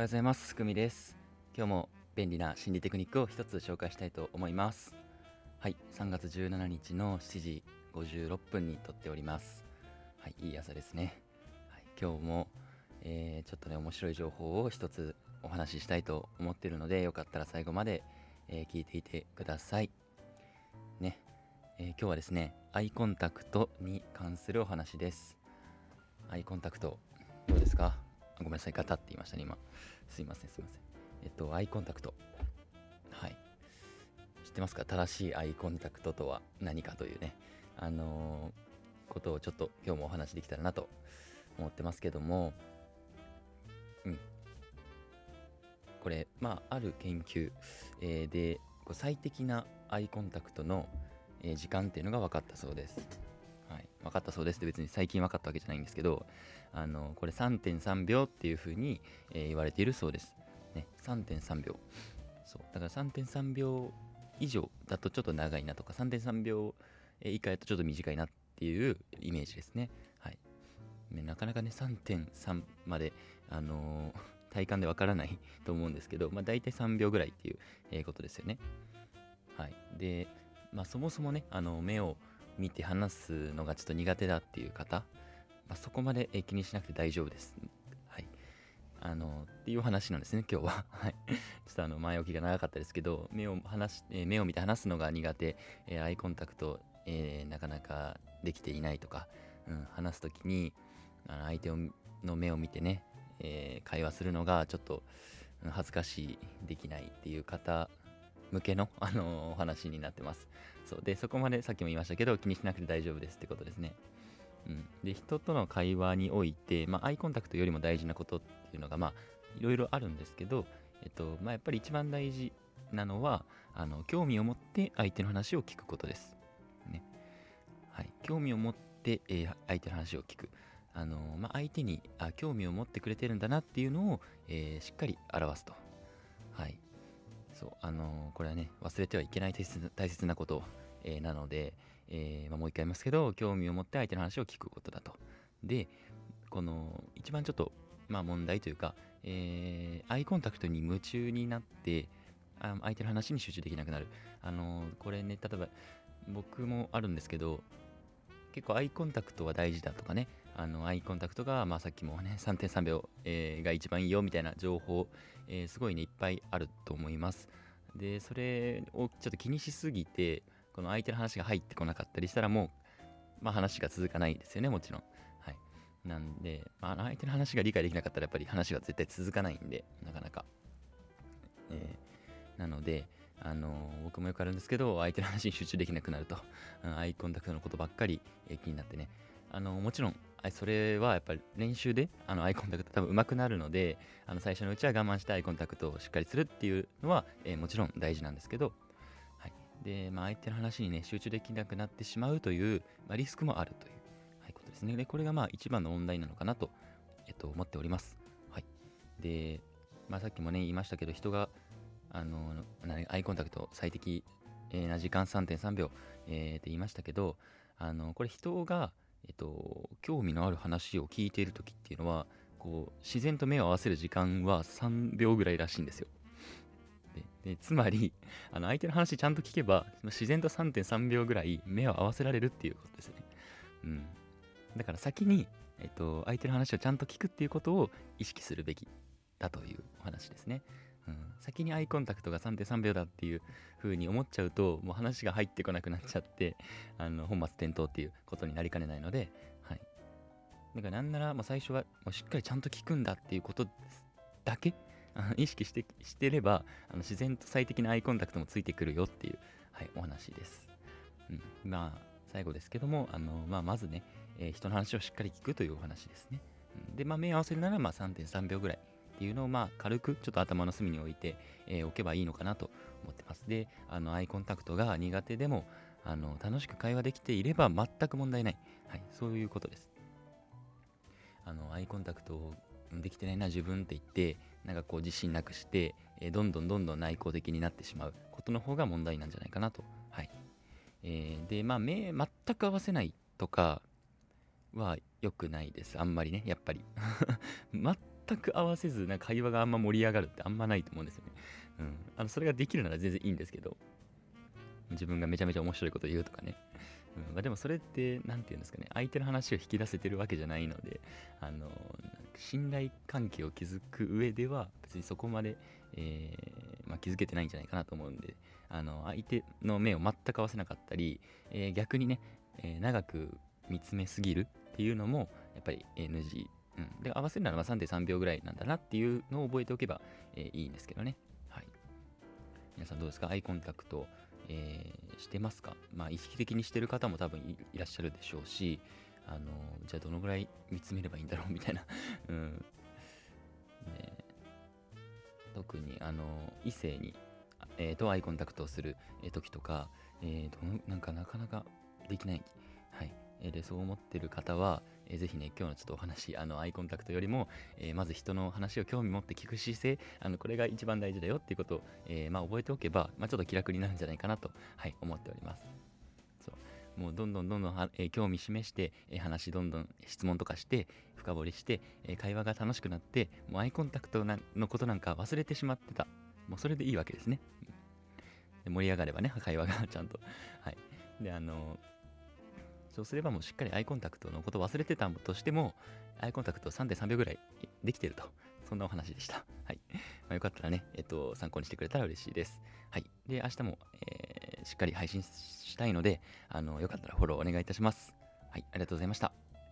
はようございます。くみです。今日も便利な心理テクニックを一つ紹介したいと思います。はい、3月17日の7時56分に撮っております。はい、いい朝ですね。はい、今日も、えー、ちょっとね、面白い情報を一つお話ししたいと思ってるので、よかったら最後まで、えー、聞いていてください。ね、えー、今日はですね、アイコンタクトに関するお話です。アイコンタクト、どうですか？ごめんなさい、型って言いましたね、今。すいません、すいません。えっと、アイコンタクト。はい。知ってますか？正しいアイコンタクトとは何かというね、あのー、ことをちょっと今日もお話できたらなと思ってますけども、うん。これ、まあ、ある研究、えー、で、最適なアイコンタクトの、えー、時間っていうのが分かったそうです。分かったそうですって別に最近分かったわけじゃないんですけど、あのこれ3.3秒っていうふうに、えー、言われているそうです。ね、3.3秒。そう。だから3.3秒以上だとちょっと長いなとか、3.3秒以下だとちょっと短いなっていうイメージですね。はい。ね、なかなかね、3.3まで、あのー、体感でわからないと思うんですけど、まあ大体3秒ぐらいっていう、ことですよね。はい。で、まあそもそもね、あの、目を見て話すのがちょっと苦手だっていう方、まあ、そこまで気にしなくて大丈夫です。はい。あの、っていう話なんですね、今日は。はい。ちょっとあの、前置きが長かったですけど、目を話し、え目を見て話すのが苦手、えー、アイコンタクト、えー、なかなかできていないとか、うん、話すときに、あの相手の目を見てね、えー、会話するのがちょっと恥ずかしい、できないっていう方向けの、あのー、お話になってます。そうで、そこまでさっきも言いましたけど、気にしなくて大丈夫ですってことですね。うん、で、人との会話において、まあ、アイコンタクトよりも大事なことっていうのが、まあ、いろいろあるんですけど、えっと、まあ、やっぱり一番大事なのは、あの、興味を持って相手の話を聞くことです。ね。はい。興味を持って、えー、相手の話を聞く。あのまあ、相手にあ興味を持ってくれてるんだなっていうのを、えー、しっかり表すと。はい。そう、あのー、これはね、忘れてはいけない大切なこと、えー、なので、えー、まあ、もう一回言いますけど、興味を持って相手の話を聞くことだと。で、この、一番ちょっと、まあ問題というか、えアイコンタクトに夢中になって、あ相手の話に集中できなくなる。あのこれね、例えば、僕もあるんですけど、結構アイコンタクトは大事だとかね、あのアイコンタクトが、まあ、さっきもね、3.3秒、えー、が一番いいよみたいな情報、えー、すごいね、いっぱいあると思います。で、それをちょっと気にしすぎて、この相手の話が入ってこなかったりしたらもう、まあ、話が続かないですよね、もちろん。はい。なんで、まあ、相手の話が理解できなかったらやっぱり話が絶対続かないんで、なかなか。えー、なので、あの、僕もよくあるんですけど、相手の話に集中できなくなると、アイコンタクトのことばっかり、え、気になってね、あの、もちろん、それはやっぱり練習であのアイコンタクト多分上手くなるのであの最初のうちは我慢してアイコンタクトをしっかりするっていうのは、えー、もちろん大事なんですけど、はい、で、まあ、相手の話にね集中できなくなってしまうという、まあ、リスクもあるという、はい、ことですね。でこれがまあ一番の問題なのかなと、えっと、思っております、はい、で、まあ、さっきもね言いましたけど人があのアイコンタクト最適な時間3.3秒、えー、って言いましたけどあのこれ人がえっと、興味のある話を聞いている時っていうのはこう自然と目を合わせる時間は3秒ぐらいらしいんですよ。でつまりあの相手の話ちゃんと聞けば自然と3.3秒ぐらい目を合わせられるっていうことですね。うん、だから先に、えっと、相手の話をちゃんと聞くっていうことを意識するべきだというお話ですね。うん、先にアイコンタクトが3.3秒だっていう風に思っちゃうともう話が入ってこなくなっちゃって あの本末転倒っていうことになりかねないので、はい、だからなんならもう最初はもうしっかりちゃんと聞くんだっていうことだけ？意識してしてればあの自然と最適なアイコンタクトもついてくるよっていう、はい、お話です、うん、まあ最後ですけどもあの、まあ、まずね、えー、人の話をしっかり聞くというお話ですね、で、まあ、目合わせるならまあ3.3秒ぐらいっていうのをまあ軽くちょっと頭の隅に置いて、えー、おけばいいのかなと思ってます。で、あのアイコンタクトが苦手でもあの楽しく会話できていれば全く問題ない。はい、そういうことです。あのアイコンタクトできてないな自分って言ってなんかこう自信なくして、えー、どんどんどんどん内向的になってしまうことの方が問題なんじゃないかなと。はいえー、でまあ目全く合わせないとかは良くないです。あんまりね、やっぱり。全 全く合わせず、なんか会話があんま盛り上がるってあんまないと思うんですよね。うん。あの、それができるなら全然いいんですけど、自分がめちゃめちゃ面白いこと言うとかね。うんまあ、でもそれって、何て言うんですかね、相手の話を引き出せてるわけじゃないので、あの、信頼関係を築く上では、別にそこまで、えー、まあ、気づけてないんじゃないかなと思うんで、あの、相手の目を全く合わせなかったり、えー、逆にね、えー、長く見つめすぎるっていうのも、やっぱり NG。うん。で、合わせるなら3.3秒ぐらいなんだなっていうのを覚えておけば、えいいんですけどね。はい。皆さんどうですか？アイコンタクト、えしてますか？まあ、意識的にしてる方も多分いらっしゃるでしょうし、あのじゃあどのぐらい見つめればいいんだろうみたいな うん。ね、特に、あの異性に、えー、とアイコンタクトをする時とか、えー、どのなんかなかなかできない。はい。で、そう思ってる方は、えー、ぜひね、今日のちょっとお話、あの、アイコンタクトよりも、えー、まず人の話を興味持って聞く姿勢、あの、これが一番大事だよっていうことを、えー、まあ、覚えておけば、まあ、ちょっと気楽になるんじゃないかなと、はい、思っております。そう。もう、どんどんどんどん、えー、興味示して、えー、話どんどん質問とかして、深掘りして、えー、会話が楽しくなって、もうアイコンタクトのことなんか忘れてしまってた。もうそれでいいわけですね。で盛り上がればね、会話がちゃんと。はい。で、あのそうすればもうしっかりアイコンタクトのこと忘れてたとしても、アイコンタクト3.3秒ぐらいできてると。そんなお話でした。はい。まあ、よかったらね、えっと、参考にしてくれたら嬉しいです。はい。で、明日も、えー、しっかり配信したいので、あの、よかったらフォローお願いいたします。はい。ありがとうございました。